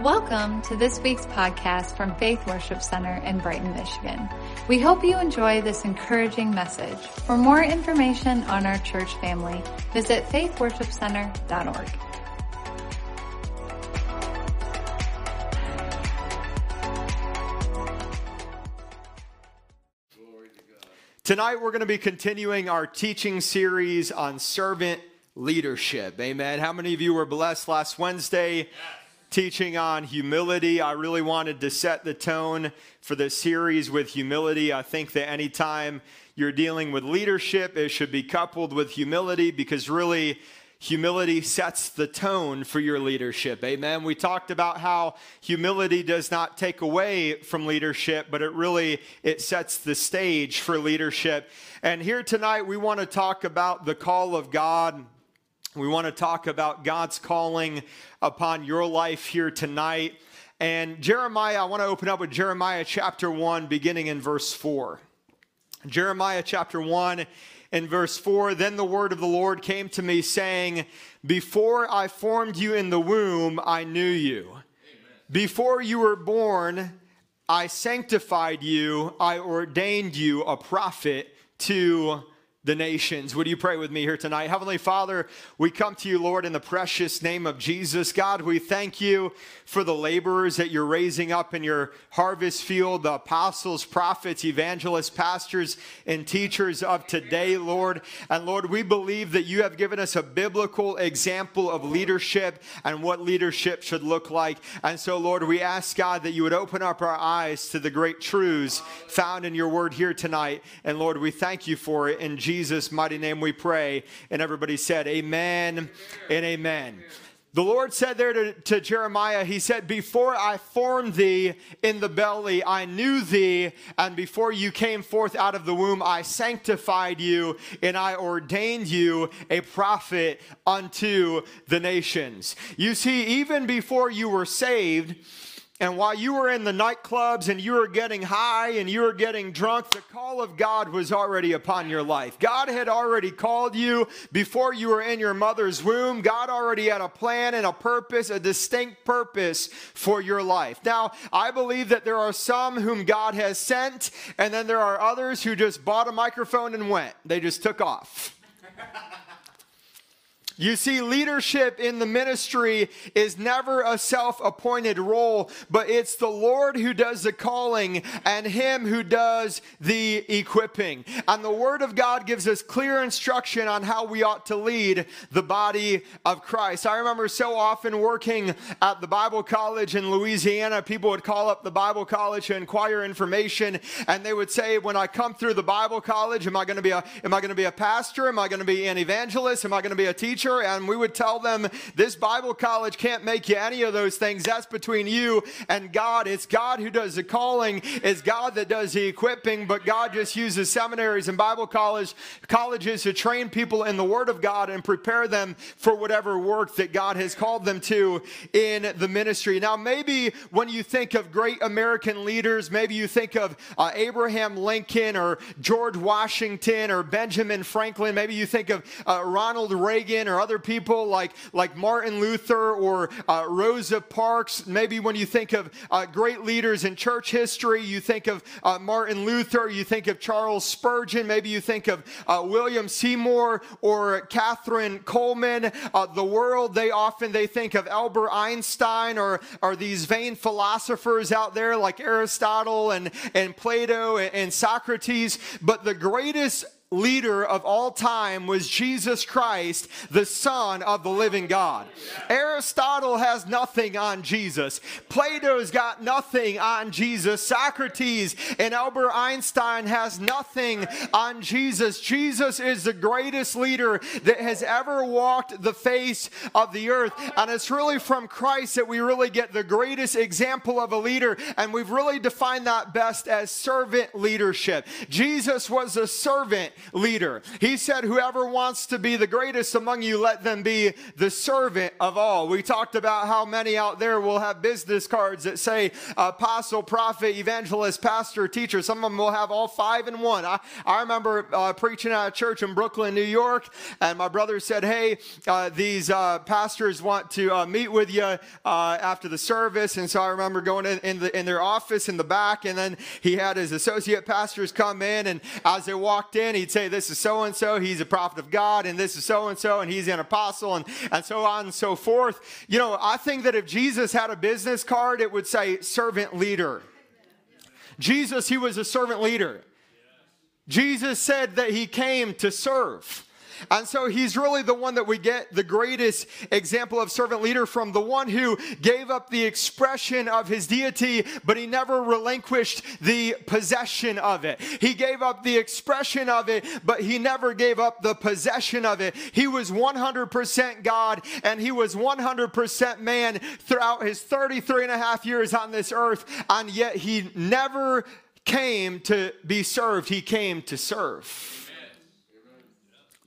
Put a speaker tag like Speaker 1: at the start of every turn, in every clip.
Speaker 1: Welcome to this week's podcast from Faith Worship Center in Brighton, Michigan. We hope you enjoy this encouraging message. For more information on our church family, visit faithworshipcenter.org.
Speaker 2: Tonight, we're going to be continuing our teaching series on servant leadership. Amen. How many of you were blessed last Wednesday? Teaching on humility. I really wanted to set the tone for the series with humility. I think that anytime you're dealing with leadership, it should be coupled with humility because really, humility sets the tone for your leadership. Amen. We talked about how humility does not take away from leadership, but it really it sets the stage for leadership. And here tonight we want to talk about the call of God. We want to talk about God's calling upon your life here tonight. And Jeremiah, I want to open up with Jeremiah chapter 1 beginning in verse 4. Jeremiah chapter 1 in verse 4 Then the word of the Lord came to me, saying, Before I formed you in the womb, I knew you. Before you were born, I sanctified you, I ordained you a prophet to the nations. Would you pray with me here tonight? Heavenly Father, we come to you, Lord, in the precious name of Jesus. God, we thank you for the laborers that you're raising up in your harvest field, the apostles, prophets, evangelists, pastors, and teachers of today, Lord. And Lord, we believe that you have given us a biblical example of leadership and what leadership should look like. And so, Lord, we ask God that you would open up our eyes to the great truths found in your word here tonight. And Lord, we thank you for it in Jesus' Jesus' mighty name we pray. And everybody said, Amen and amen. The Lord said there to, to, Jeremiah, He said, Before I formed thee in the belly, I knew thee, and before you came forth out of the womb, I sanctified you, and I ordained you a prophet unto the nations. You see, even before you were saved, and while you were in the nightclubs and you were getting high and you were getting drunk, the call of God was already upon your life. God had already called you before you were in your mother's womb. God already had a plan and a purpose, a distinct purpose for your life. Now, I believe that there are some whom God has sent, and then there are others who just bought a microphone and went. They just took off. You see, leadership in the ministry is never a self appointed role, but it's the Lord who does the calling and Him who does the equipping. And the Word of God gives us clear instruction on how we ought to lead the body of Christ. I remember so often working at the Bible college in Louisiana, people would call up the Bible college to inquire information, and they would say, When I come through the Bible college, am I going to be a, am I going to be a pastor? Am I going to be an evangelist? Am I going to be a teacher? And we would tell them this Bible college can't make you any of those things. That's between you and God. It's God who does the calling, it's God that does the equipping, but God just uses seminaries and Bible college colleges to train people in the Word of God and prepare them for whatever work that God has called them to in the ministry. Now, maybe when you think of great American leaders, maybe you think of uh, Abraham Lincoln or George Washington or Benjamin Franklin, maybe you think of uh, Ronald Reagan or other people like, like Martin Luther or uh, Rosa Parks. Maybe when you think of uh, great leaders in church history, you think of uh, Martin Luther, you think of Charles Spurgeon, maybe you think of uh, William Seymour or Kathryn Kuhlman. Uh, the world, they often they think of Albert Einstein or, or these vain philosophers out there like Aristotle and, and Plato and, and Socrates. But the greatest leader of all time was Jesus Christ, the Son of the living God. Aristotle has nothing on Jesus. Plato's got nothing on Jesus. Socrates and Albert Einstein has nothing on Jesus. Jesus is the greatest leader that has ever walked the face of the earth. And it's really from Christ that we really get the greatest example of a leader. And we've really defined that best as servant leadership. Jesus was a servant leader. He said, Whoever wants to be the greatest among you, let them be the servant of all. We talked about how many out there will have business cards that say apostle, prophet, evangelist, pastor, teacher. Some of them will have all five in one. I, I remember uh, preaching at a church in Brooklyn, New York, and my brother said, Hey, uh, these uh, pastors want to uh, meet with you uh, after the service. And so I remember going in, in, the, in their office in the back, and then he had his associate pastors come in. And as they walked in, he'd say, This is so and so, he's a prophet of God, and this is so and so, and he's an apostle, and, and so on and so forth. You know, I think that if Jesus had a business card, it would say servant leader. Jesus, he was a servant leader. Jesus said that he came to serve. And so he's really the one that we get the greatest example of servant leader from, the one who gave up the expression of his deity, but he never relinquished the possession of it. He gave up the expression of it, but he never gave up the possession of it. He was 100% God and he was 100% man throughout his 33 and a half years on this earth, and yet he never came to be served, he came to serve.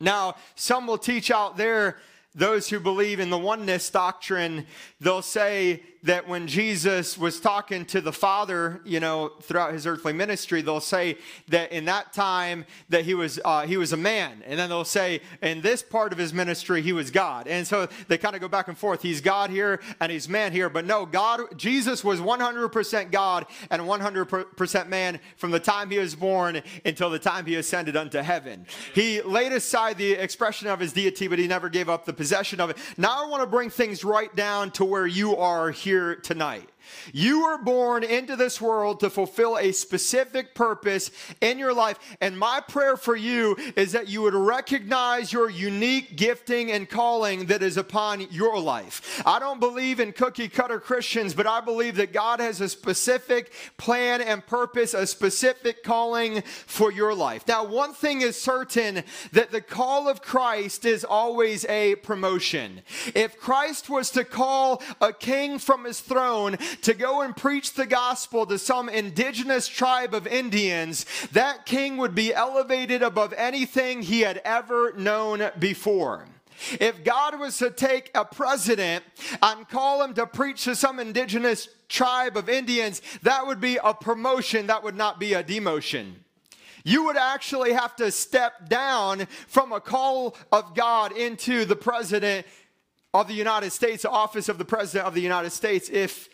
Speaker 2: Now, some will teach out there, those who believe in the oneness doctrine, they'll say that when Jesus was talking to the Father, you know, throughout his earthly ministry, they'll say that in that time that he was uh, he was a man, and then they'll say in this part of his ministry he was God, and so they kind of go back and forth. He's God here and he's man here, but no, God, Jesus was 100% God and 100% man from the time he was born until the time he ascended unto heaven. He laid aside the expression of his deity, but he never gave up the possession of it. Now I want to bring things right down to where you are here here tonight. You were born into this world to fulfill a specific purpose in your life. And my prayer for you is that you would recognize your unique gifting and calling that is upon your life. I don't believe in cookie cutter Christians, but I believe that God has a specific plan and purpose, a specific calling for your life. Now, one thing is certain that the call of Christ is always a promotion. If Christ was to call a king from his throne, to go and preach the gospel to some indigenous tribe of Indians, that king would be elevated above anything he had ever known before. If God was to take a president and call him to preach to some indigenous tribe of Indians, that would be a promotion, that would not be a demotion. You would actually have to step down from a call of God into the president of the United States, the office of the president of the United States, if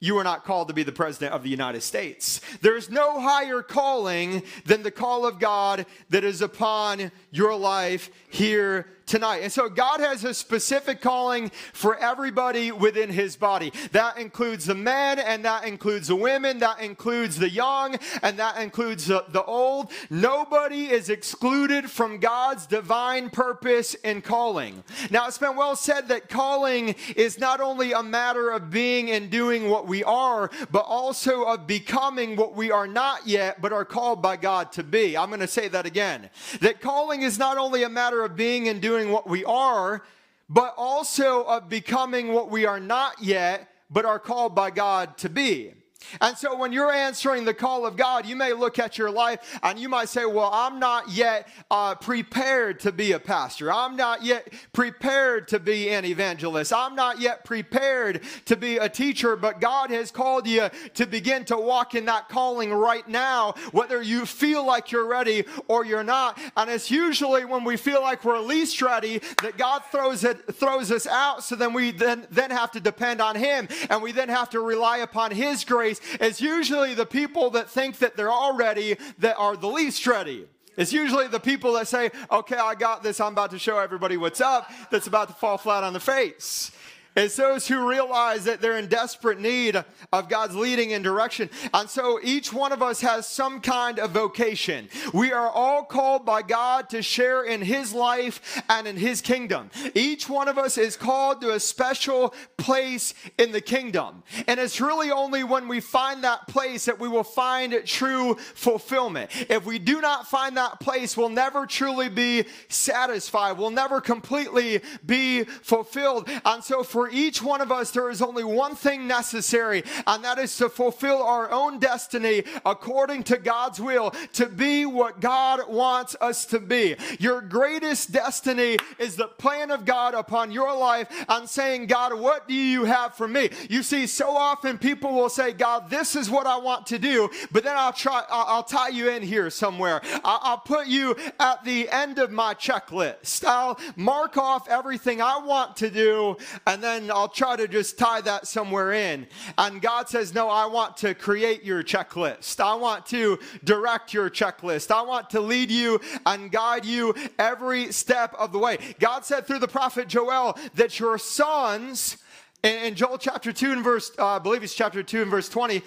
Speaker 2: you are not called to be the president of the United States. There is no higher calling than the call of God that is upon your life here tonight. And so God has a specific calling for everybody within his body. That includes the men and that includes the women, that includes the young and that includes the, the old. Nobody is excluded from God's divine purpose and calling. Now, it's been well said that calling is not only a matter of being and doing what we are, but also of becoming what we are not yet, but are called by God to be. I'm going to say that again. That calling is not only a matter of being and doing what we are, but also of becoming what we are not yet, but are called by God to be. And so when you're answering the call of God, you may look at your life and you might say, Well, I'm not yet uh, prepared to be a pastor. I'm not yet prepared to be an evangelist. I'm not yet prepared to be a teacher, but God has called you to begin to walk in that calling right now, whether you feel like you're ready or you're not. And it's usually when we feel like we're least ready that God throws it throws us out, so then we then, then have to depend on Him and we then have to rely upon His grace is usually the people that think that they're all ready that are the least ready. It's usually the people that say, okay, I got this, I'm about to show everybody what's up, that's about to fall flat on the face. It's those who realize that they're in desperate need of God's leading and direction. And so each one of us has some kind of vocation. We are all called by God to share in His life and in His kingdom. Each one of us is called to a special place in the kingdom. And it's really only when we find that place that we will find true fulfillment. If we do not find that place, we'll never truly be satisfied. We'll never completely be fulfilled. And so for for each one of us, there is only one thing necessary, and that is to fulfill our own destiny according to God's will, to be what God wants us to be. Your greatest destiny is the plan of God upon your life and saying, God, what do you have for me? You see, so often people will say, God, this is what I want to do, but then I'll try, I'll, tie you in here somewhere. I'll put you at the end of my checklist. I'll mark off everything I want to do, and then I'll try to just tie that somewhere in. And God says, No, I want to create your checklist. I want to direct your checklist. I want to lead you and guide you every step of the way. God said through the prophet Joel that your sons, in Joel chapter 2 and verse, uh, I believe it's chapter 2 and verse 20,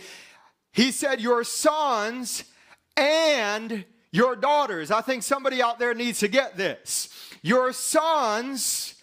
Speaker 2: he said, Your sons and your daughters. I think somebody out there needs to get this. Your sons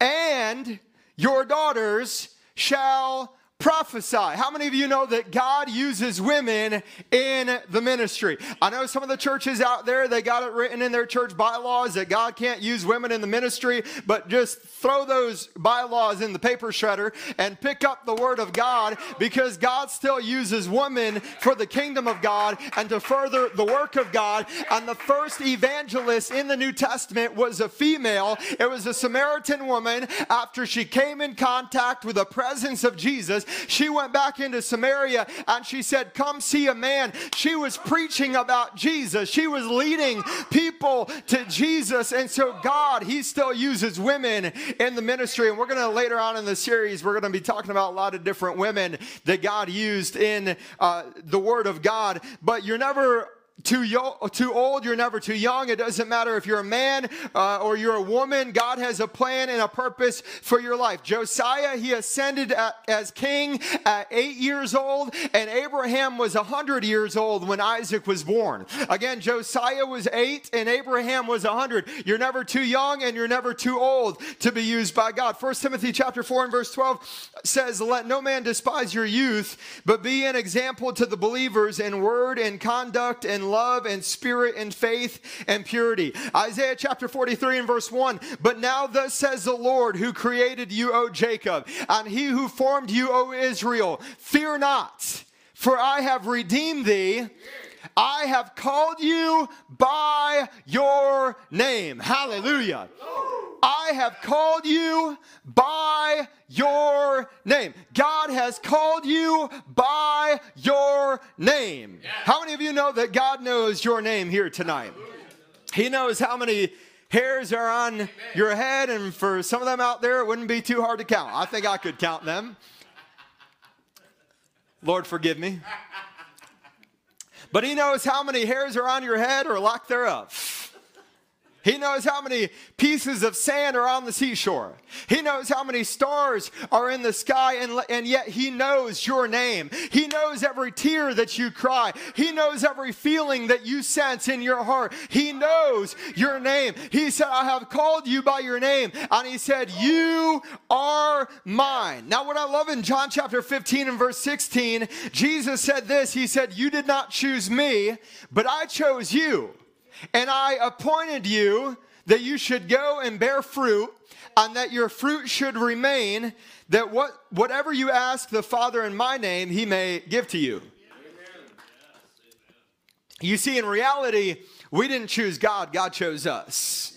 Speaker 2: and your daughters shall prophesy. How many of you know that God uses women in the ministry? I know some of the churches out there, they got it written in their church bylaws that God can't use women in the ministry, but just throw those bylaws in the paper shredder and pick up the word of God because God still uses women for the kingdom of God and to further the work of God. And the first evangelist in the New Testament was a female. It was a Samaritan woman after she came in contact with the presence of Jesus she went back into Samaria and she said, Come see a man. She was preaching about Jesus, she was leading people to Jesus. And so, God, He still uses women in the ministry. And we're going to later on in the series, we're going to be talking about a lot of different women that God used in uh, the Word of God. But you're never too, yo- too old, you're never too young. It doesn't matter if you're a man uh, or you're a woman. God has a plan and a purpose for your life. Josiah, he ascended at, as king at eight years old, and Abraham was 100 years old when Isaac was born. Again, Josiah was eight and Abraham was 100. You're never too young and you're never too old to be used by God. 1 Timothy chapter 4 and verse 12 says, Let no man despise your youth, but be an example to the believers in word and conduct and love and spirit and faith and purity. Isaiah chapter 43 and verse 1 But now thus says the Lord who created you, O Jacob, and he who formed you, O Israel, fear not, for I have redeemed thee. I have called you by your name. Hallelujah. I have called you by your name. God has called you by your name. How many of you know that God knows your name here tonight? He knows how many hairs are on your head, and for some of them out there, it wouldn't be too hard to count. I think I could count them. Lord, forgive me. But He knows how many hairs are on your head or lack thereof. He knows how many pieces of sand are on the seashore. He knows how many stars are in the sky, and, and yet He knows your name. He knows every tear that you cry. He knows every feeling that you sense in your heart. He knows your name. He said, I have called you by your name. And He said, You are mine. Now, what I love in John chapter 15 and verse 16, Jesus said this He said, You did not choose me, but I chose you and I appointed you that you should go and bear fruit, and that your fruit should remain, that what, whatever you ask the Father in my name, he may give to you. You see, in reality, we didn't choose God, God chose us.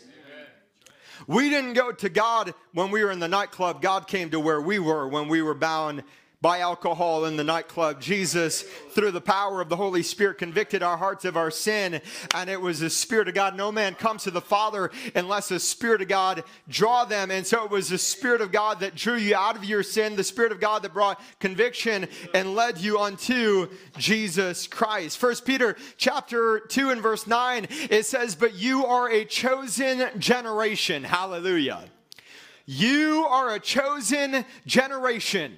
Speaker 2: We didn't go to God when we were in the nightclub. God came to where we were when we were bound by alcohol in the nightclub. Jesus, through the power of the Holy Spirit, convicted our hearts of our sin, and it was the Spirit of God. No man comes to the Father unless the Spirit of God draw them. And so it was the Spirit of God that drew you out of your sin, the Spirit of God that brought conviction and led you unto Jesus Christ. First Peter chapter 2 and verse 9, it says, But you are a chosen generation. Hallelujah. You are a chosen generation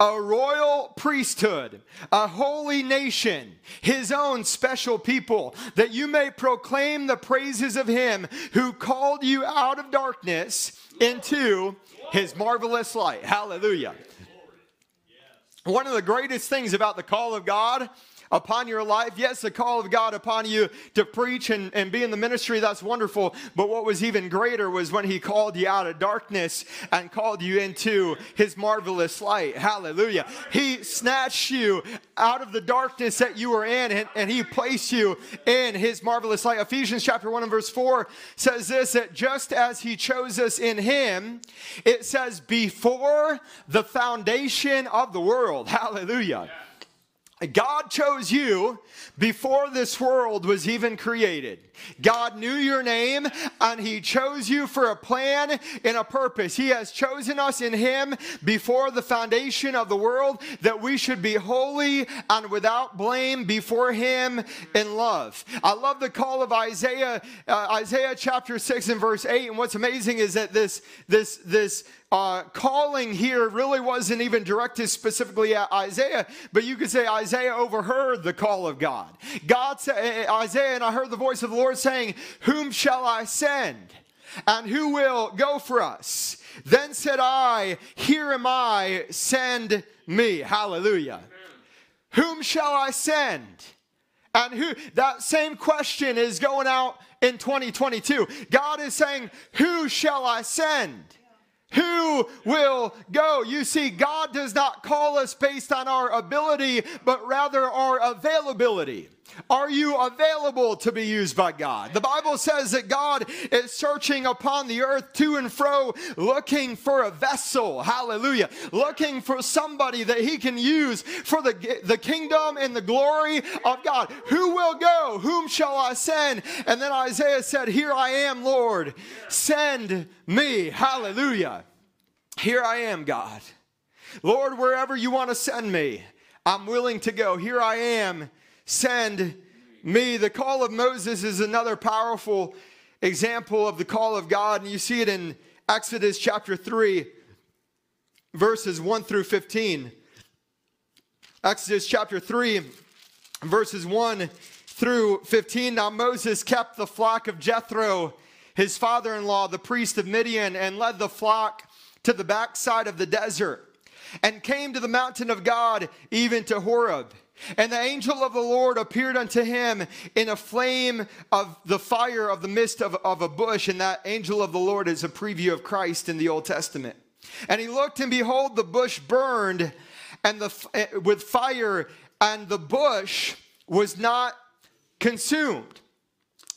Speaker 2: a royal priesthood, a holy nation, his own special people, that you may proclaim the praises of him who called you out of darkness into his marvelous light. Hallelujah. One of the greatest things about the call of God upon your life. Yes, the call of God upon you to preach and, and be in the ministry, that's wonderful. But what was even greater was when He called you out of darkness and called you into His marvelous light. Hallelujah. He snatched you out of the darkness that you were in and, and He placed you in His marvelous light. Ephesians chapter 1 and verse 4 says this that just as He chose us in Him, it says, before the foundation of the world. Hallelujah. Yeah. God chose you before this world was even created. God knew your name and He chose you for a plan and a purpose. He has chosen us in Him before the foundation of the world that we should be holy and without blame before Him in love. I love the call of Isaiah, uh, Isaiah chapter 6 and verse 8. And what's amazing is that this, this, this, uh, calling here really wasn't even directed specifically at Isaiah, but you could say Isaiah overheard the call of God. God said, eh, eh, Isaiah, and I heard the voice of the Lord saying, Whom shall I send? And who will go for us? Then said I, Here am I, send me. Hallelujah. Whom shall I send? And who that same question is going out in 2022. God is saying, Who shall I send? Who will go? You see, God does not call us based on our ability, but rather our availability. Are you available to be used by God? The Bible says that God is searching upon the earth to and fro, looking for a vessel. Hallelujah. Looking for somebody that he can use for the, the kingdom and the glory of God. Who will go? Whom shall I send? And then Isaiah said, Here I am, Lord. Send me. Hallelujah. Here I am, God. Lord, wherever you want to send me, I'm willing to go. Here I am send me. The call of Moses is another powerful example of the call of God, and you see it in Exodus chapter 3, verses 1 through 15. Exodus chapter 3, verses 1 through 15. Now Moses kept the flock of Jethro, his father in law, the priest of Midian, and led the flock to the backside of the desert, and came to the mountain of God, even to Horeb. And the angel of the Lord appeared unto him in a flame of the fire of the midst of, of a bush. And that angel of the Lord is a preview of Christ in the Old Testament. And he looked, and behold, the bush burned and the, eh, with fire, and the bush was not consumed.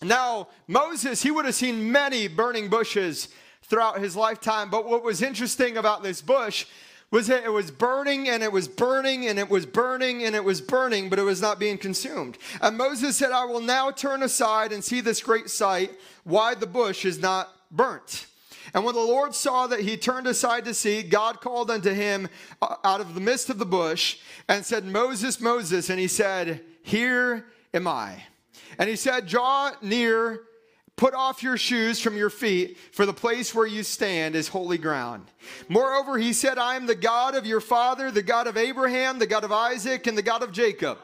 Speaker 2: Now, Moses, he would have seen many burning bushes throughout his lifetime. But what was interesting about this bush was that it was burning and it was burning and it was burning and it was burning, but it was not being consumed. And Moses said, I will now turn aside and see this great sight, why the bush is not burnt. And when the Lord saw that he turned aside to see, God called unto him uh, out of the midst of the bush and said, Moses, Moses. And he said, Here am I. And he said, Draw near Put off your shoes from your feet, for the place where you stand is holy ground. Moreover, he said, I am the God of your father, the God of Abraham, the God of Isaac, and the God of Jacob.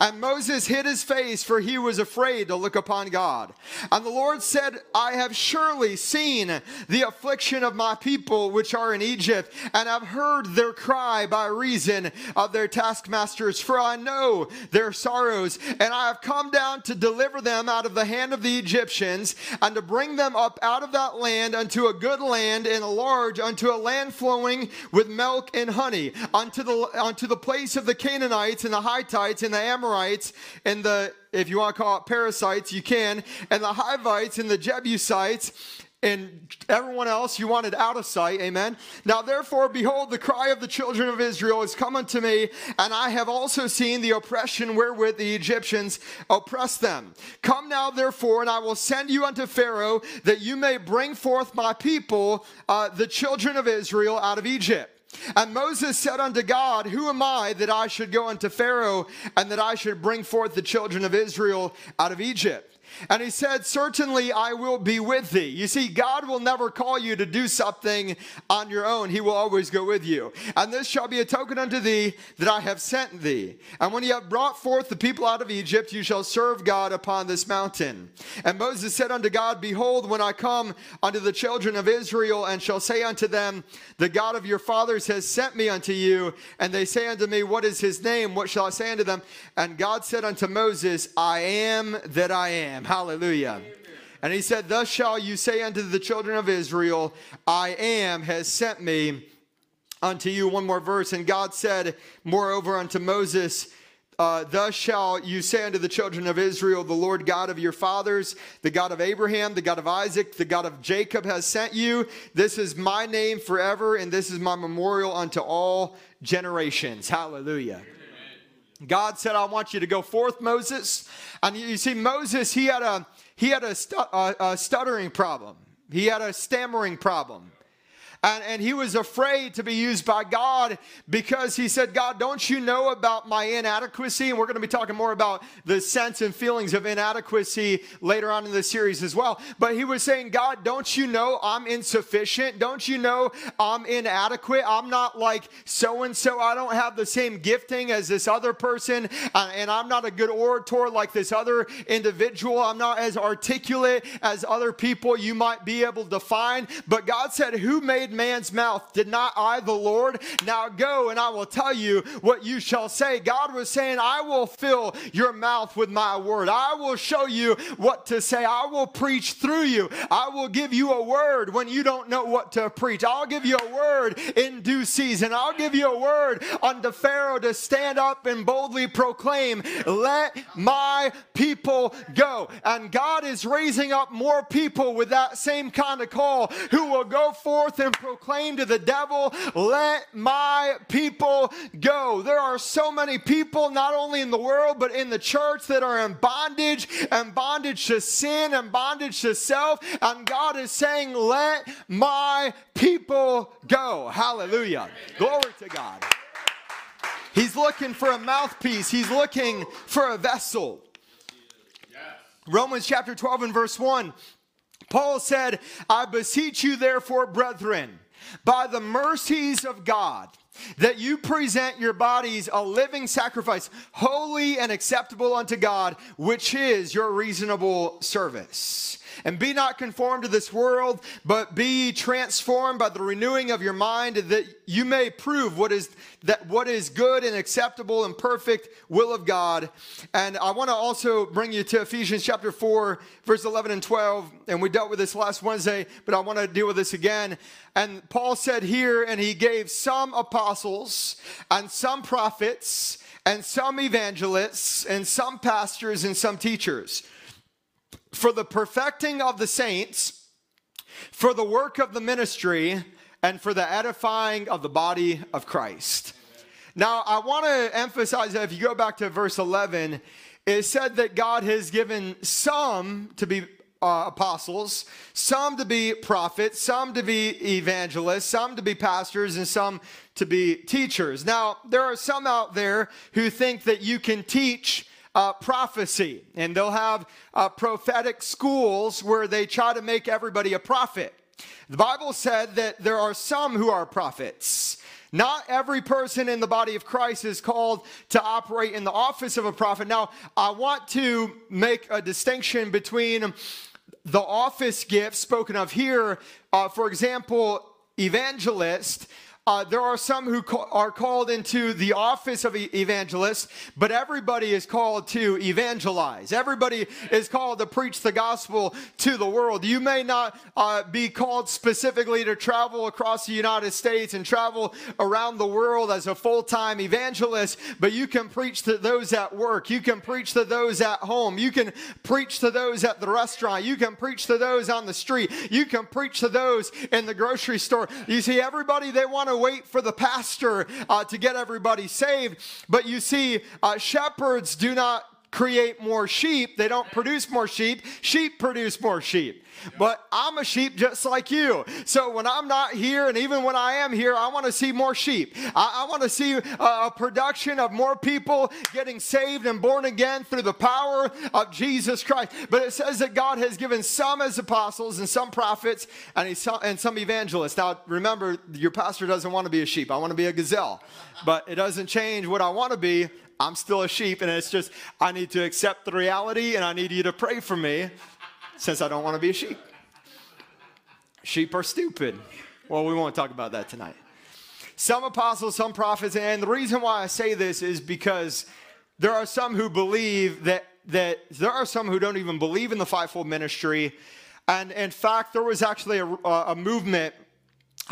Speaker 2: And Moses hid his face, for he was afraid to look upon God. And the Lord said, I have surely seen the affliction of my people which are in Egypt, and I've heard their cry by reason of their taskmasters, for I know their sorrows, and I have come down to deliver them out of the hand of the Egyptians, and to bring them up out of that land unto a good land, and a large unto a land flowing with milk and honey, unto the, unto the place of the Canaanites and the Hittites and the Amorites and the, if you want to call it parasites, you can, and the Hivites and the Jebusites and everyone else you wanted out of sight. Amen. Now, therefore, behold, the cry of the children of Israel is come unto me, and I have also seen the oppression wherewith the Egyptians oppress them. Come now, therefore, and I will send you unto Pharaoh, that you may bring forth my people, uh, the children of Israel, out of Egypt. And Moses said unto God, Who am I that I should go unto Pharaoh, and that I should bring forth the children of Israel out of Egypt? And he said, Certainly I will be with thee. You see, God will never call you to do something on your own, He will always go with you. And this shall be a token unto thee that I have sent thee. And when you have brought forth the people out of Egypt, you shall serve God upon this mountain. And Moses said unto God, Behold, when I come unto the children of Israel, and shall say unto them, The God of your fathers has sent me unto you, and they say unto me, What is his name? What shall I say unto them? And God said unto Moses, I am that I am. Hallelujah. Amen. And he said, Thus shall you say unto the children of Israel, I am has sent me unto you. One more verse. And God said, Moreover, unto Moses, uh, Thus shall you say unto the children of Israel, The Lord God of your fathers, the God of Abraham, the God of Isaac, the God of Jacob has sent you. This is my name forever, and this is my memorial unto all generations. Hallelujah. God said, I want you to go forth, Moses. And you see, Moses, he had a he had a, stu- a, a stuttering problem. He had a stammering problem. And, and he was afraid to be used by God because he said, God, don't you know about my inadequacy? And we're going to be talking more about the sense and feelings of inadequacy later on in the series as well. But he was saying, God, don't you know I'm insufficient? Don't you know I'm inadequate? I'm not like so and so. I don't have the same gifting as this other person. Uh, and I'm not a good orator like this other individual. I'm not as articulate as other people you might be able to find. But God said, Who made man's mouth? Did not I, the Lord? Now go and I will tell you what you shall say. God was saying, I will fill your mouth with my word. I will show you what to say. I will preach through you. I will give you a word when you don't know what to preach. I'll give you a word in due season. I'll give you a word unto Pharaoh to stand up and boldly proclaim, Let my people go. And God is raising up more people with that same kind of call who will go forth and proclaim to the devil, Let my people go. There are so many people, not only in the world, but in the church, that are in bondage and bondage to sin and bondage to self. And God is saying, Let my people go. Hallelujah. Glory to God. He's looking for a mouthpiece, he's looking for a vessel. Romans chapter 12 and verse 1 Paul said, I beseech you, therefore, brethren, by the mercies of God, that you present your bodies a living sacrifice, holy and acceptable unto God, which is your reasonable service. And be not conformed to this world, but be transformed by the renewing of your mind, that you may prove what is that what is good and acceptable and perfect will of God. And I want to also bring you to Ephesians chapter 4, verse 11 and 12. And we dealt with this last Wednesday, but I want to deal with this again. And Paul said here, and he gave some apostles and some prophets and some evangelists and some pastors and some teachers for the perfecting of the saints, for the work of the ministry, and for the edifying of the body of Christ. Now, I want to emphasize that if you go back to verse 11, it said that God has given some to be uh, apostles, some to be prophets, some to be evangelists, some to be pastors, and some to be teachers. Now, there are some out there who think that you can teach uh, prophecy, and they'll have uh, prophetic schools where they try to make everybody a prophet. The Bible said that there are some who are prophets. Not every person in the body of Christ is called to operate in the office of a prophet. Now, I want to make a distinction between the office gifts spoken of here, uh, for example, evangelist uh, there are some who are called into the office of evangelist, but everybody is called to evangelize. Everybody is called to preach the gospel to the world. You may not uh, be called specifically to travel across the United States and travel around the world as a full time evangelist, but you can preach to those at work. You can preach to those at home. You can preach to those at the restaurant. You can preach to those on the street. You can preach to those in the grocery store. You see, everybody, they want to wait for the pastor uh, to get everybody saved. But you see, uh, shepherds do not create more sheep. They don't produce more sheep. Sheep produce more sheep. But I'm a sheep just like you. So when I'm not here, and even when I am here, I want to see more sheep. I, I want to see a, a production of more people getting saved and born again through the power of Jesus Christ. But it says that God has given some as apostles and some prophets and, he, and some evangelists. Now, remember, your pastor doesn't want to be a sheep. I want to be a gazelle. But it doesn't change what I want to be. I'm still a sheep, and it's just, I need to accept the reality, and I need you to pray for me since I don't want to be a sheep. Sheep are stupid. Well, we won't talk about that tonight. Some apostles, some prophets, and the reason why I say this is because there are some who believe that that there are some who don't even believe in the fivefold ministry. And in fact, there was actually a, a movement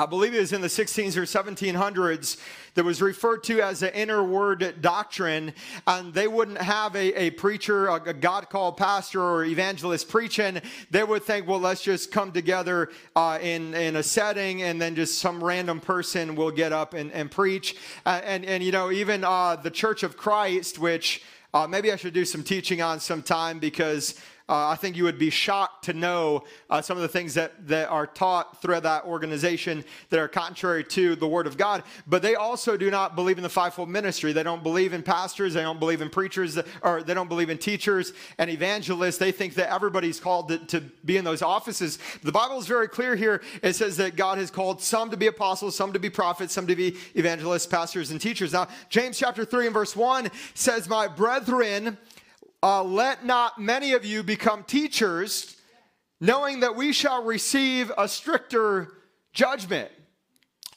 Speaker 2: I believe it was in the 1600s or 1700s that was referred to as the inner word doctrine. And they wouldn't have a, a preacher, a, God called pastor or evangelist preaching. They would think, well, let's just come together uh, in, in a setting and then just some random person will get up and, and preach. And, and, you know, even uh, the Church of Christ, which uh, maybe I should do some teaching on sometime because uh, I think you would be shocked to know uh, some of the things that, that are taught through that organization that are contrary to the Word of God. But they also do not believe in the fivefold ministry. They don't believe in pastors. They don't believe in preachers, or they don't believe in teachers and evangelists. They think that everybody's called to, to be in those offices. The Bible is very clear here. It says that God has called some to be apostles, some to be prophets, some to be evangelists, pastors, and teachers. Now, James chapter 3 and verse 1 says, My brethren, uh, let not many of you become teachers, knowing that we shall receive a stricter judgment.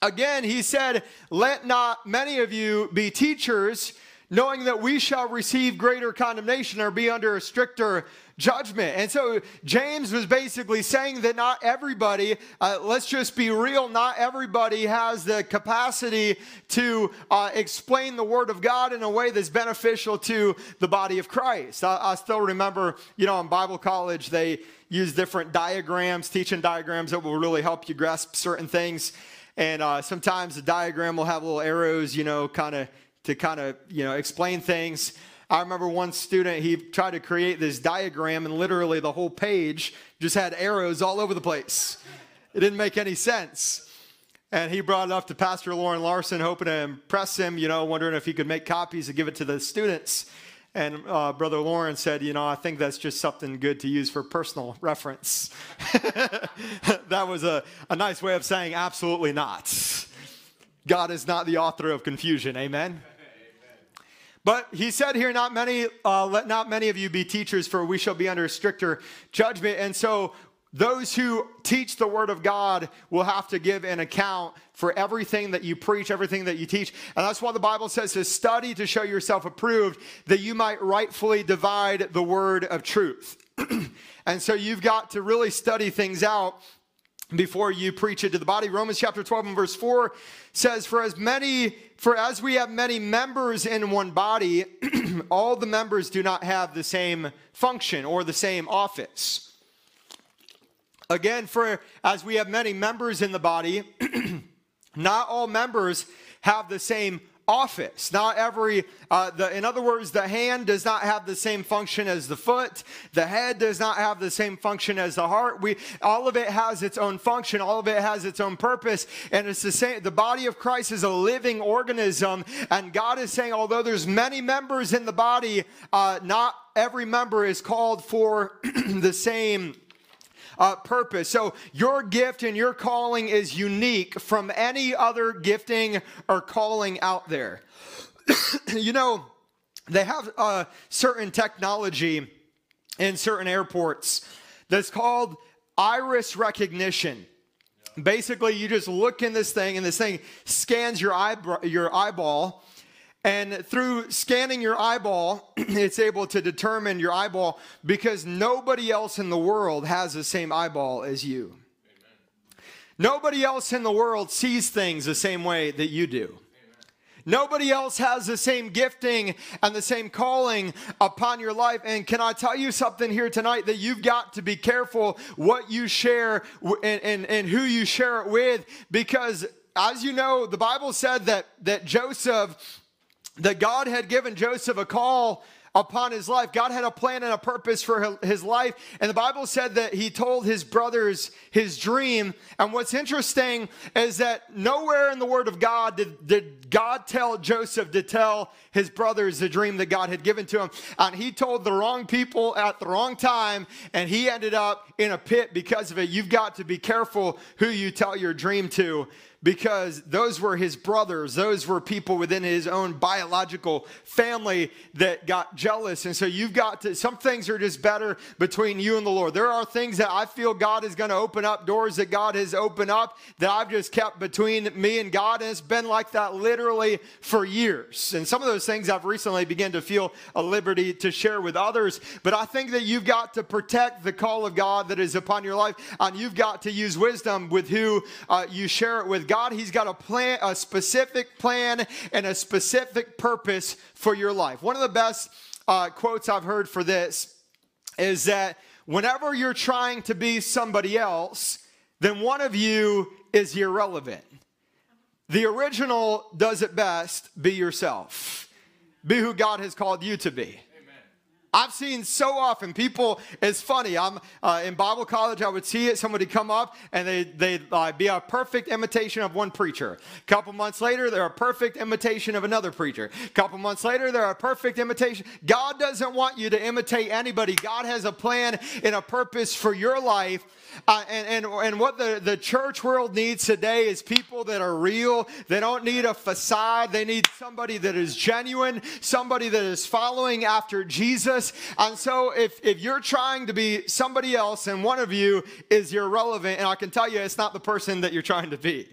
Speaker 2: Again, he said, Let not many of you be teachers, knowing that we shall receive greater condemnation or be under a stricter judgment. And so James was basically saying that not everybody, uh, let's just be real, not everybody has the capacity to uh, explain the Word of God in a way that's beneficial to the body of Christ. I, I still remember, you know, in Bible college, they use different diagrams, teaching diagrams that will really help you grasp certain things. And uh, sometimes the diagram will have little arrows, you know, kind of to kind of, you know, explain things. I remember one student, he tried to create this diagram, and literally the whole page just had arrows all over the place. It didn't make any sense. And he brought it up to Pastor Loren Larson, hoping to impress him, you know, wondering if he could make copies and give it to the students. And uh, Brother Loren said, you know, I think that's just something good to use for personal reference. that was a, a nice way of saying absolutely not. God is not the author of confusion. Amen. But he said here, not many, uh, let not many of you be teachers, for we shall be under stricter judgment. And so those who teach the word of God will have to give an account for everything that you preach, everything that you teach. And that's why the Bible says to study to show yourself approved, that you might rightfully divide the word of truth. and so you've got to really study things out before you preach it to the body. Romans chapter 12 and verse 4 says, For as many, for as we have many members in one body, all the members do not have the same function or the same office. Again, for as we have many members in the body, not all members have the same office. Not every, uh, the, in other words, the hand does not have the same function as the foot. The head does not have the same function as the heart. We, all of it has its own function. All of it has its own purpose. And it's the same. The body of Christ is a living organism. And God is saying, although there's many members in the body, uh, not every member is called for the same uh, purpose. So your gift and your calling is unique from any other gifting or calling out there. you know, they have uh, certain technology in certain airports that's called iris recognition. Basically, you just look in this thing, and this thing scans your, eye, your eyeball and through scanning your eyeball, it's able to determine your eyeball because nobody else in the world has the same eyeball as you. Amen. Nobody else in the world sees things the same way that you do. Amen. Nobody else has the same gifting and the same calling upon your life. And can I tell you something here tonight that you've got to be careful what you share and, and, and who you share it with because as you know, the Bible said that, that Joseph that God had given Joseph a call upon his life. God had a plan and a purpose for his life. And the Bible said that he told his brothers his dream. And what's interesting is that nowhere in the Word of God did, did God tell Joseph to tell his brothers the dream that God had given to him. And he told the wrong people at the wrong time, and he ended up in a pit because of it. You've got to be careful who you tell your dream to because those were his brothers. Those were people within his own biological family that got jealous. And so you've got to, some things are just better between you and the Lord. There are things that I feel God is going to open up, doors that God has opened up that I've just kept between me and God. And it's been like that literally for years. And some of those things I've recently begun to feel a liberty to share with others. But I think that you've got to protect the call of God that is upon your life. And you've got to use wisdom with who uh, you share it with. God, He's got a plan, a specific plan, and a specific purpose for your life. One of the best uh, quotes I've heard for this is that whenever you're trying to be somebody else, then one of you is irrelevant. The original does it best be yourself, be who God has called you to be. I've seen so often people, it's funny, I'm uh, in Bible college, I would see it, somebody come up and they, they'd uh, be a perfect imitation of one preacher. A couple months later, they're a perfect imitation of another preacher. A couple months later, they're a perfect imitation. God doesn't want you to imitate anybody. God has a plan and a purpose for your life uh, and, and, and what the, the church world needs today is people that are real. They don't need a facade. They need somebody that is genuine, somebody that is following after Jesus. And so if, if you're trying to be somebody else and one of you is irrelevant, and I can tell you it's not the person that you're trying to be.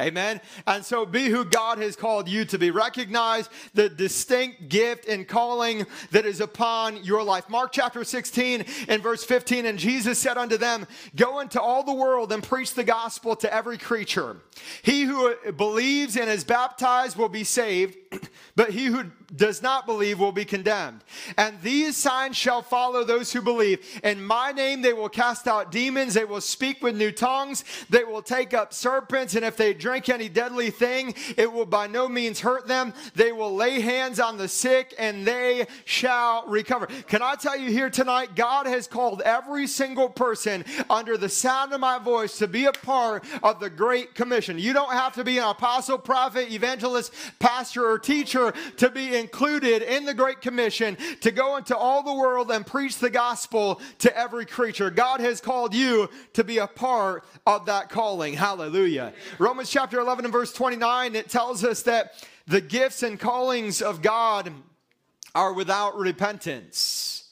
Speaker 2: Amen. And so be who God has called you to be. Recognize the distinct gift and calling that is upon your life. Mark chapter 16 and verse 15. And Jesus said unto them, Go into all the world and preach the gospel to every creature. He who believes and is baptized will be saved, but he who does not believe will be condemned. And these signs shall follow those who believe. In my name they will cast out demons, they will speak with new tongues, they will take up serpents, and if they drink any deadly thing, it will by no means hurt them. They will lay hands on the sick and they shall recover. Can I tell you here tonight, God has called every single person under the sound of my voice to be a part of the Great Commission. You don't have to be an apostle, prophet, evangelist, pastor, or teacher to be included in the Great Commission to go into all the world and preach the gospel to every creature. God has called you to be a part of that calling. Hallelujah. Romans chapter 11 and verse 29, it tells us that the gifts and callings of God are without repentance.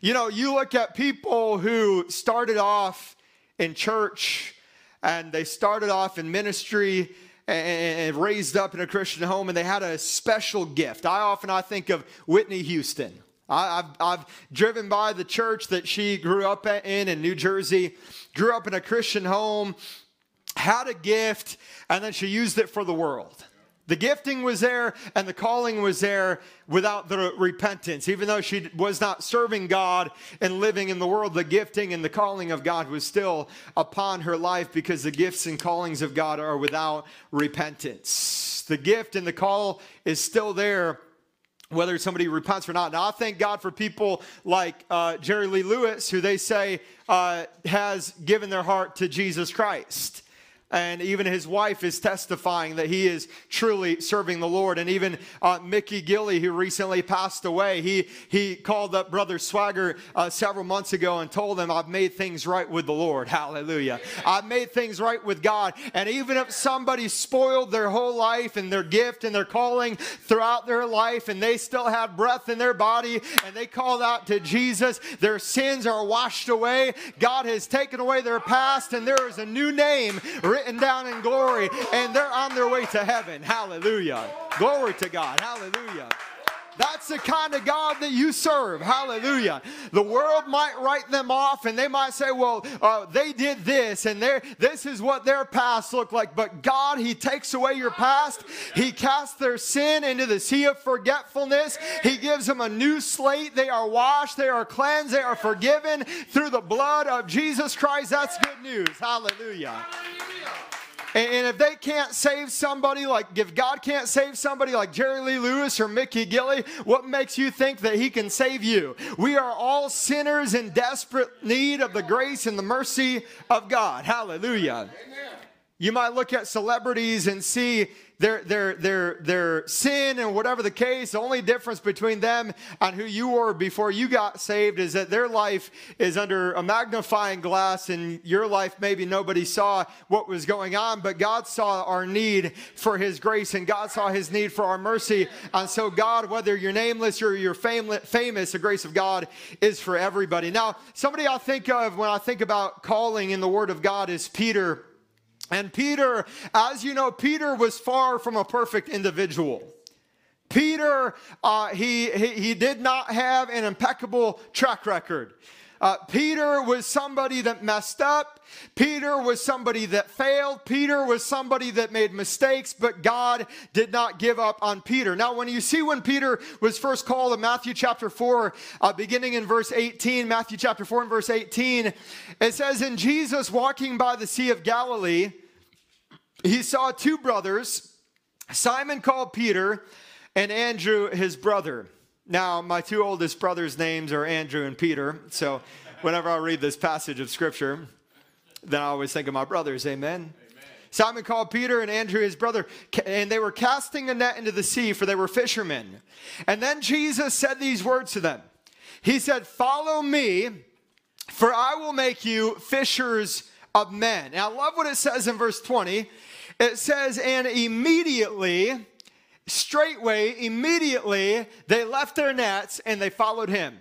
Speaker 2: You know, you look at people who started off in church and they started off in ministry and raised up in a Christian home, and they had a special gift. I often I think of Whitney Houston. I, have I've driven by the church that she grew up in in New Jersey, grew up in a Christian home, had a gift, and then she used it for the world. The gifting was there and the calling was there without the repentance. Even though she was not serving God and living in the world, the gifting and the calling of God was still upon her life because the gifts and callings of God are without repentance. The gift and the call is still there whether somebody repents or not. Now, I thank God for people like uh, Jerry Lee Lewis, who they say uh, has given their heart to Jesus Christ. And even his wife is testifying that he is truly serving the Lord. And even uh, Mickey Gilley, who recently passed away, he, he called up Brother Swaggart uh, several months ago and told him, I've made things right with the Lord. Hallelujah. I've made things right with God. And even if somebody spoiled their whole life and their gift and their calling throughout their life, and they still have breath in their body and they called out to Jesus, their sins are washed away. God has taken away their past, and there is a new name written down in glory, and they're on their way to heaven. Hallelujah. Glory to God. Hallelujah. That's the kind of God that you serve. Hallelujah. The world might write them off and they might say, well, uh, they did this and this is what their past looked like. But God, He takes away your past. He casts their sin into the sea of forgetfulness. He gives them a new slate. They are washed, they are cleansed, they are forgiven through the blood of Jesus Christ. That's good news. Hallelujah. And, and if they can't save somebody, like if God can't save somebody like Jerry Lee Lewis or Mickey Gilley, what makes you think that he can save you? We are all sinners in desperate need of the grace and the mercy of God. Hallelujah. Amen. You might look at celebrities and see their, their, their, their sin and whatever the case, the only difference between them and who you were before you got saved is that their life is under a magnifying glass and your life maybe nobody saw what was going on, but God saw our need for his grace and God saw his need for our mercy. And so God, whether you're nameless or you're famous, the grace of God is for everybody. Now, somebody I think of when I think about calling in the word of God is Peter and Peter, as you know, Peter was far from a perfect individual. Peter, uh, he, he, he did not have an impeccable track record. Uh, Peter was somebody that messed up. Peter was somebody that failed. Peter was somebody that made mistakes, but God did not give up on Peter. Now, when you see when Peter was first called in Matthew chapter 4, uh, beginning in verse 18, Matthew chapter 4 and verse 18, it says, In Jesus walking by the Sea of Galilee, he saw two brothers, Simon called Peter, and Andrew his brother. Now, my two oldest brothers' names are Andrew and Peter. So whenever I read this passage of scripture, then I always think of my brothers. Amen. Amen. Simon called Peter and Andrew his brother, and they were casting a net into the sea, for they were fishermen. And then Jesus said these words to them He said, Follow me, for I will make you fishers of men. And I love what it says in verse 20. It says, And immediately, straightway, immediately, they left their nets and they followed him.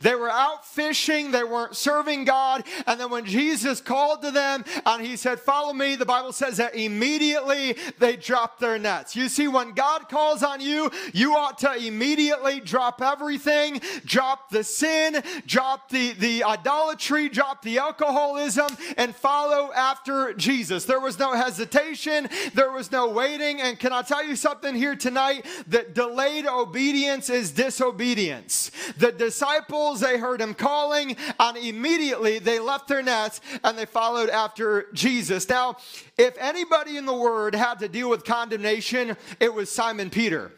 Speaker 2: They were out fishing, they weren't serving God. And then when Jesus called to them and he said, Follow me, the Bible says that immediately they dropped their nets. You see, when God calls on you, you ought to immediately drop everything, drop the sin, drop the, the idolatry, drop the alcoholism, and follow after Jesus. There was no hesitation, there was no waiting. And can I tell you something here tonight? That delayed obedience is disobedience. The disciples disciples, they heard him calling, and immediately they left their nets and they followed after Jesus. Now, if anybody in the Word had to deal with condemnation, it was Simon Peter.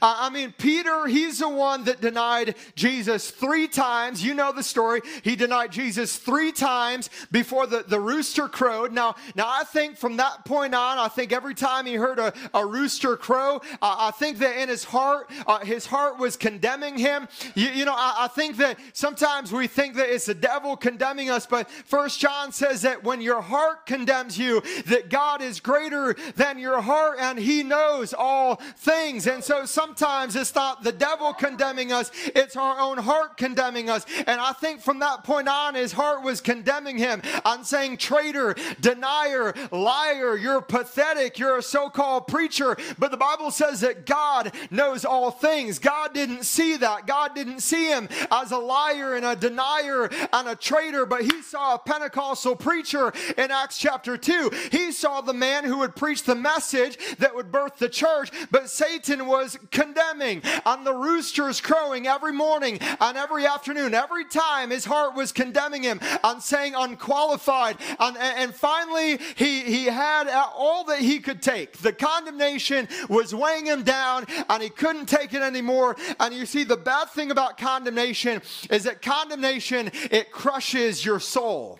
Speaker 2: Uh, I mean, Peter, he's the one that denied Jesus three times. You know the story. He denied Jesus three times before the, the rooster crowed. Now, now, I think from that point on, I think every time he heard a, a rooster crow, uh, I think that in his heart, uh, his heart was condemning him. You, you know, I, I, think that sometimes we think that it's the devil condemning us, but First John says that when your heart condemns you, that God is greater than your heart and he knows all things. And so sometimes it's not the devil condemning us, it's our own heart condemning us. And I think from that point on, his heart was condemning him. I'm saying, traitor, denier, liar, you're pathetic, you're a so called preacher. But the Bible says that God knows all things. God didn't see that. God didn't see him as a liar and a denier and a traitor, but he saw a Pentecostal preacher in Acts chapter 2. He saw the man who would preach the message that would birth the church, but Satan was condemning, and the roosters crowing every morning and every afternoon. Every time his heart was condemning him and saying unqualified. And, and finally, he, he had all that he could take. The condemnation was weighing him down, and he couldn't take it anymore. And you see, the bad thing about condemnation is that condemnation, it crushes your soul.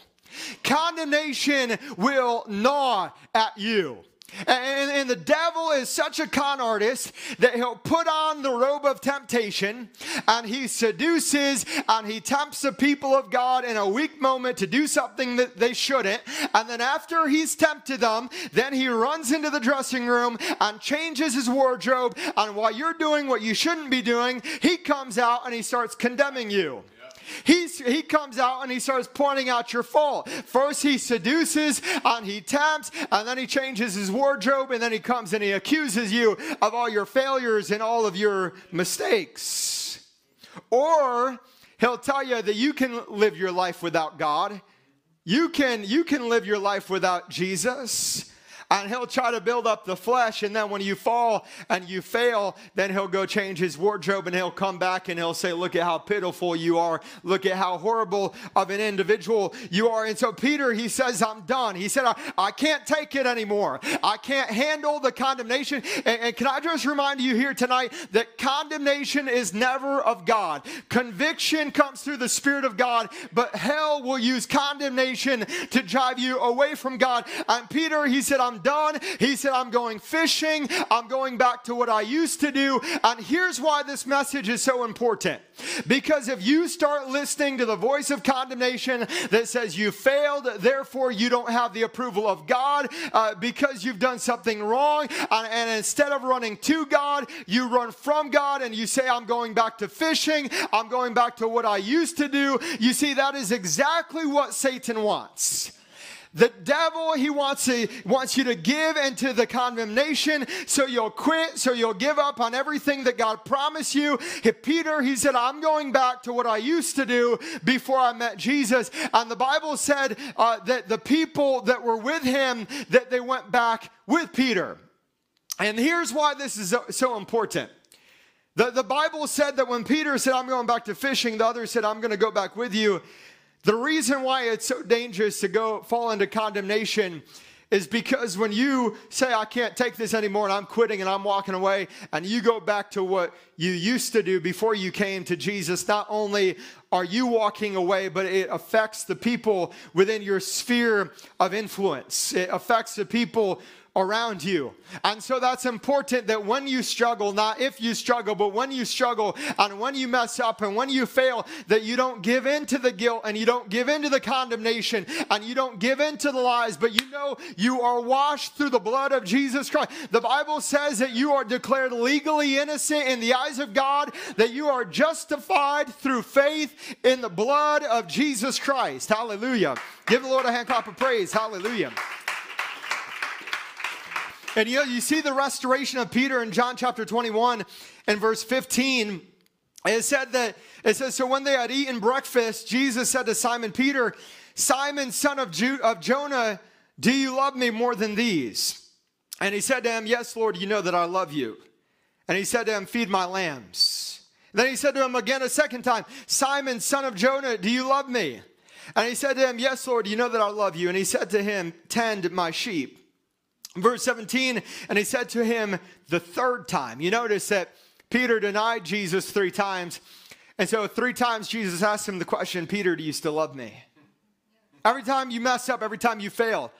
Speaker 2: Condemnation will gnaw at you. And, and, the devil is such a con artist that he'll put on the robe of temptation and he seduces and he tempts the people of God in a weak moment to do something that they shouldn't. And then after he's tempted them, then he runs into the dressing room and changes his wardrobe. And while you're doing what you shouldn't be doing, he comes out and he starts condemning you. He's, he comes out and he starts pointing out your fault. First, he seduces and he tempts, and then he changes his wardrobe, and then he comes and he accuses you of all your failures and all of your mistakes. Or he'll tell you that you can live your life without God. You can, you can live your life without Jesus and he'll try to build up the flesh. And then when you fall and you fail, then he'll go change his wardrobe and he'll come back and he'll say, Look at how pitiful you are. Look at how horrible of an individual you are. And so Peter, he says, I'm done. He said, I, I can't take it anymore. I can't handle the condemnation. And, and can I just remind you here tonight that condemnation is never of God? Conviction comes through the Spirit of God, but hell will use condemnation to drive you away from God. And Peter, he said, I'm done. He said, I'm going fishing. I'm going back to what I used to do. And here's why this message is so important. Because if you start listening to the voice of condemnation that says you failed, therefore you don't have the approval of God uh, because you've done something wrong, and, and instead of running to God, you run from God and you say, I'm going back to fishing, I'm going back to what I used to do. You see, that is exactly what Satan wants. The devil, he wants, to, wants you to give into the condemnation so you'll quit, so you'll give up on everything that God promised you. If Peter, he said, I'm going back to what I used to do before I met Jesus. And the Bible said uh, that the people that were with him, that they went back with Peter. And here's why this is so, important. The, the Bible said that when Peter said, I'm going back to fishing, the other said, I'm going to go back with you. The reason why it's so dangerous to go fall into condemnation is because when you say, I can't take this anymore and I'm quitting and I'm walking away, and you go back to what you used to do before you came to Jesus, not only are you walking away, but it affects the people within your sphere of influence. It affects the people around you. And so that's important that when you struggle, not if you struggle, but when you struggle and when you mess up and when you fail, that you don't give in to the guilt and you don't give in to the condemnation and you don't give in to the lies, but you know you are washed through the blood of Jesus Christ. The Bible says that you are declared legally innocent in the eyes of God, that you are justified through faith in the blood of Jesus Christ. Hallelujah. Give the Lord a hand clap of praise. Hallelujah. And you, you see the restoration of Peter in John chapter 21 and verse 15. It said that, it says, So when they had eaten breakfast, Jesus said to Simon Peter, Simon, son of, Ju- of Jonah, do you love me more than these? And he said to him, Yes, Lord, you know that I love you. And he said to him, Feed my lambs. And then he said to him again a second time, Simon, son of Jonah, do you love me? And he said to him, Yes, Lord, you know that I love you. And he said to him, Tend my sheep. Verse 17, and he said to him the third time. You notice that Peter denied Jesus three times. And so, three times Jesus asked him the question Peter, do you still love me? Every time you mess up, every time you fail,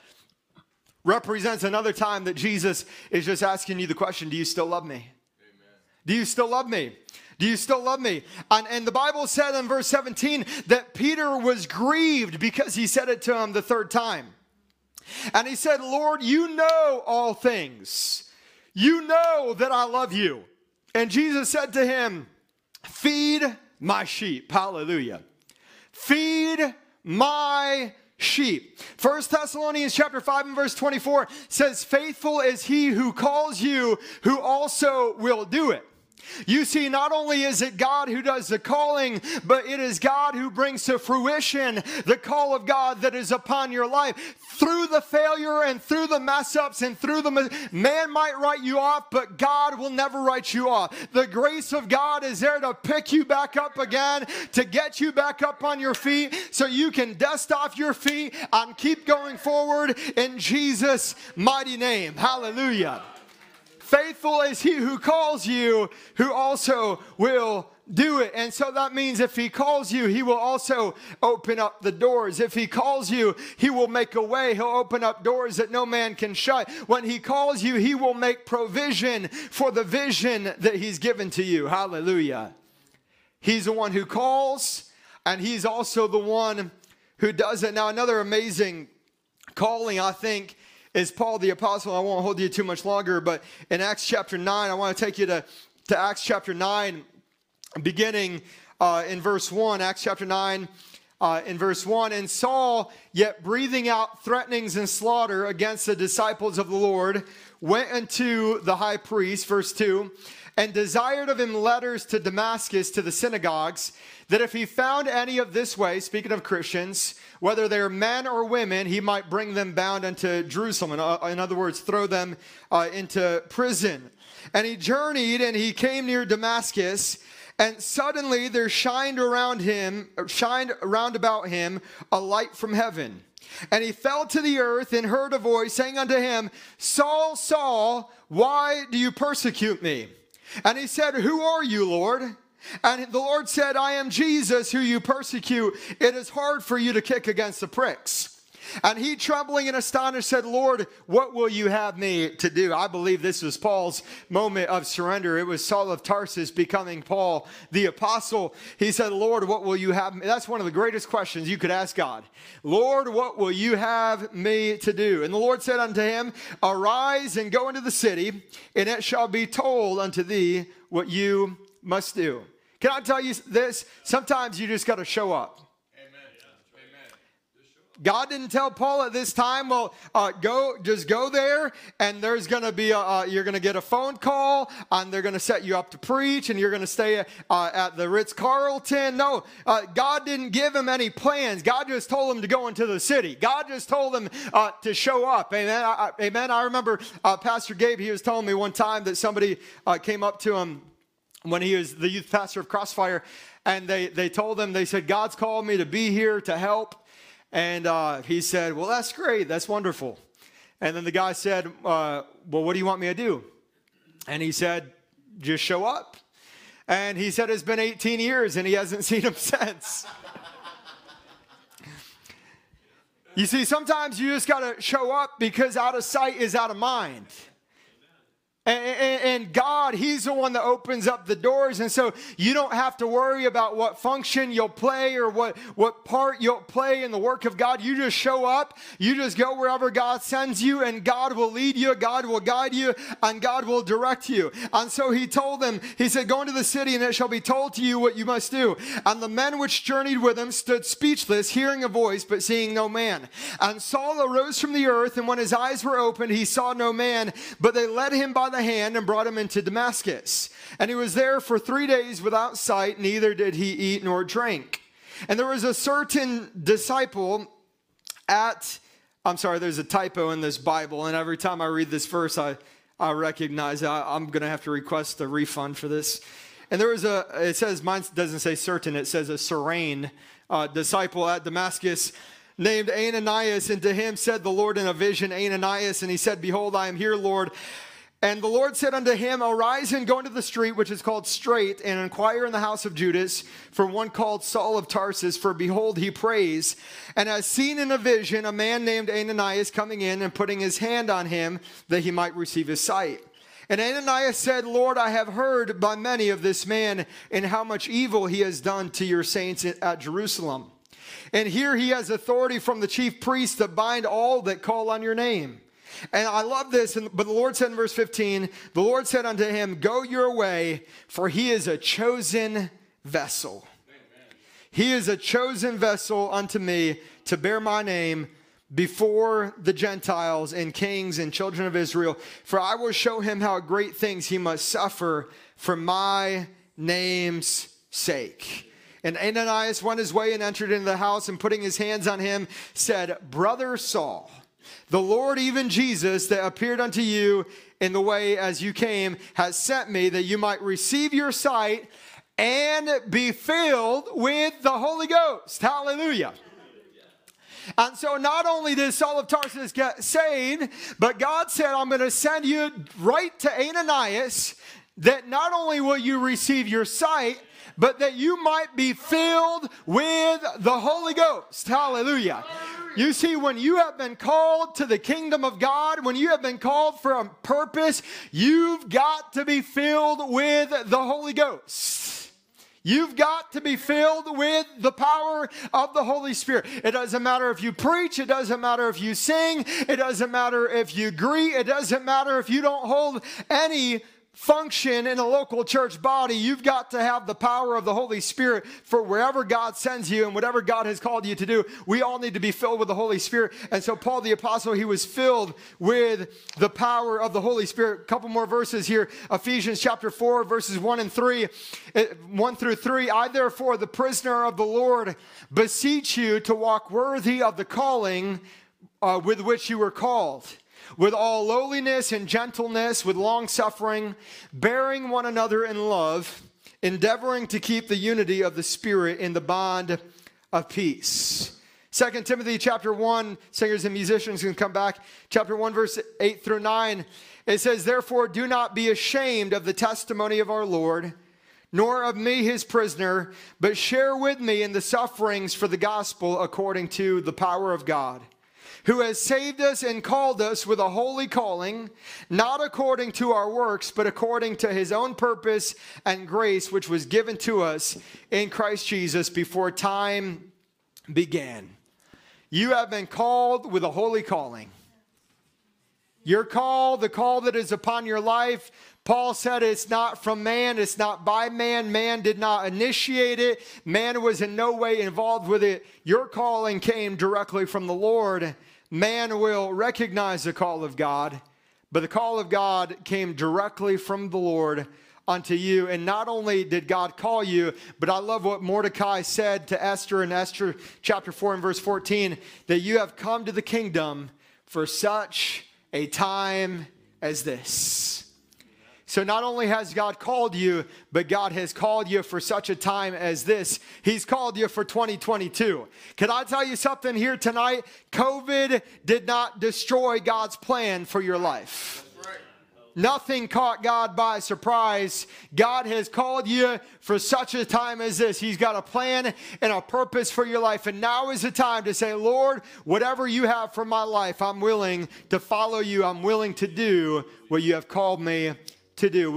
Speaker 2: represents another time that Jesus is just asking you the question Do you still love me? Amen. Do you still love me? Do you still love me? And, and the Bible said in verse 17 that Peter was grieved because he said it to him the third time. And he said, Lord, you know all things. You know that I love you. And Jesus said to him, Feed my sheep. Hallelujah. Feed my sheep. First Thessalonians chapter 5 and verse 24 says, Faithful is he who calls you, who also will do it. You see, not only is it God who does the calling, but it is God who brings to fruition the call of God that is upon your life. Through the failure and through the mess ups and through the man might write you off, but God will never write you off. The grace of God is there to pick you back up again, to get you back up on your feet so you can dust off your feet and keep going forward in Jesus' mighty name. Hallelujah. Faithful is he who calls you, who also will do it. And so that means if he calls you, he will also open up the doors. If he calls you, he will make a way. He'll open up doors that no man can shut. When he calls you, he will make provision for the vision that he's given to you. Hallelujah. He's the one who calls, and he's also the one who does it. Now, another amazing calling, I think, is Paul the Apostle. I won't hold you too much longer, but in Acts chapter 9, I want to take you to, to Acts chapter 9, beginning uh, in verse 1. Acts chapter 9, uh, in verse 1 And Saul, yet breathing out threatenings and slaughter against the disciples of the Lord, went unto the high priest, verse 2, and desired of him letters to Damascus to the synagogues, that if he found any of this way, speaking of Christians, whether they're men or women, he might bring them bound unto Jerusalem. In, other words, throw them uh, into prison. And he journeyed and he came near Damascus. And suddenly there shined around him, shined around about him a light from heaven. And he fell to the earth and heard a voice saying unto him, Saul, Saul, why do you persecute me? And he said, Who are you, Lord? And the Lord said, I am Jesus who you persecute. It is hard for you to kick against the pricks. And he, trembling and astonished, said, Lord, what will you have me to do? I believe this was Paul's moment of surrender. It was Saul of Tarsus becoming Paul the apostle. He said, Lord, what will you have me? That's one of the greatest questions you could ask God. Lord, what will you have me to do? And the Lord said unto him, Arise and go into the city, and it shall be told unto thee what you must do. Can I tell you this? Sometimes you just got to show up. Amen. God didn't tell Paul at this time, well, uh, go, just go there, and there's going to be a, uh, you're going to get a phone call, and they're going to set you up to preach, and you're going to stay uh, at the Ritz Carlton. No, uh, God didn't give him any plans. God just told him to go into the city. God just told him uh, to show up. Amen. I, amen. I remember uh, Pastor Gabe. He was telling me one time that somebody came up to him when he was the youth pastor of Crossfire, and they they told him they said God's called me to be here to help. And uh, he said, Well, that's great. That's wonderful. And then the guy said, uh, Well, what do you want me to do? And he said, Just show up. And he said, It's been 18 years and he hasn't seen him since. you see, sometimes you just got to show up because out of sight is out of mind. And, God, He's the one that opens up the doors. And so you don't have to worry about what function you'll play or what, what part you'll play in the work of God. You just show up, you just go wherever God sends you, and God will lead you, God will guide you, and God will direct you. And so He told them, He said, Go into the city, and it shall be told to you what you must do. And the men which journeyed with him stood speechless, hearing a voice, but seeing no man. And Saul arose from the earth, and when his eyes were opened, he saw no man, but they led him by the hand and brought him into Damascus. And he was there for three days without sight, neither did he eat nor drink. And there was a certain disciple at, I'm sorry, there's a typo in this Bible, and every time I read this verse, I, I recognize I, am going to have to request a refund for this. And there was a, it says, mine doesn't say certain, it says a serene uh, disciple at Damascus named Ananias, and to him said the Lord in a vision, Ananias, and he said, Behold, I am here, Lord. And the Lord said unto him, Arise and go into the street which is called Straight, and inquire in the house of Judas for one called Saul of Tarsus, for behold, he prays, and has seen in a vision a man named Ananias coming in and putting his hand on him that he might receive his sight. And Ananias said, Lord, I have heard by many of this man and how much evil he has done to your saints at Jerusalem. And here he has authority from the chief priest to bind all that call on your name. And I love this. But the Lord said in verse 15, the Lord said unto him, Go your way, for he is a chosen vessel. Amen. He is a chosen vessel unto me to bear my name before the Gentiles and kings and children of Israel. For I will show him how great things he must suffer for my name's sake. And Ananias went his way and entered into the house and putting his hands on him said, Brother Saul, the Lord, even Jesus, that appeared unto you in the way as you came, has sent me that you might receive your sight and be filled with the Holy Ghost. Hallelujah. And so not only did Saul of Tarsus get saved, but God said, I'm going to send you right to Ananias that not only will you receive your sight, but that you might be filled with the Holy Ghost. Hallelujah. You see, when you have been called to the kingdom of God, when you have been called for a purpose, you've got to be filled with the Holy Ghost. You've got to be filled with the power of the Holy Spirit. It doesn't matter if you preach, it doesn't matter if you sing, it doesn't matter if you greet, it doesn't matter if you don't hold any function in a local church body, you've got to have the power of the Holy Spirit for wherever God sends you and whatever God has called you to do. We all need to be filled with the Holy Spirit. And so, Paul the Apostle, he was filled with the power of the Holy Spirit. A couple more verses here Ephesians chapter 4, verses 1 and 3, eh, 1 through 3. I, therefore, the prisoner of the Lord, beseech you to walk worthy of the calling uh, with which you were called with all lowliness and gentleness, with long suffering, bearing one another in love, endeavoring to keep the unity of the Spirit in the bond of peace. 2 Timothy chapter 1, singers and musicians can come back. Chapter 1, verse 8 through 9. It says, Therefore, do not be ashamed of the testimony of our Lord, nor of me, his prisoner, but share with me in the sufferings for the gospel according to the power of God who has saved us and called us with a holy calling, not according to our works, but according to his own purpose and grace, which was given to us in Christ Jesus before time began. You have been called with a holy calling. Your call, the call that is upon your life, Paul said it's not from man, it's not by man. Man did not initiate it, man was in no way involved with it. Your calling came directly from the Lord man will recognize the call of God, but the call of God came directly from the Lord unto you. And not only did God call you, but I love what Mordecai said to Esther in Esther chapter 4 and verse 14 that you have come to the kingdom for such a time as this. So not only has God called you, but God has called you for such a time as this. He's called you for 2022. Can I tell you something here tonight? COVID did not destroy God's plan for your life. Nothing caught God by surprise. God has called you for such a time as this. He's got a plan and a purpose for your life. And now is the time to say, Lord, whatever you have for my life, I'm willing to follow you. I'm willing to do what you have called me to do.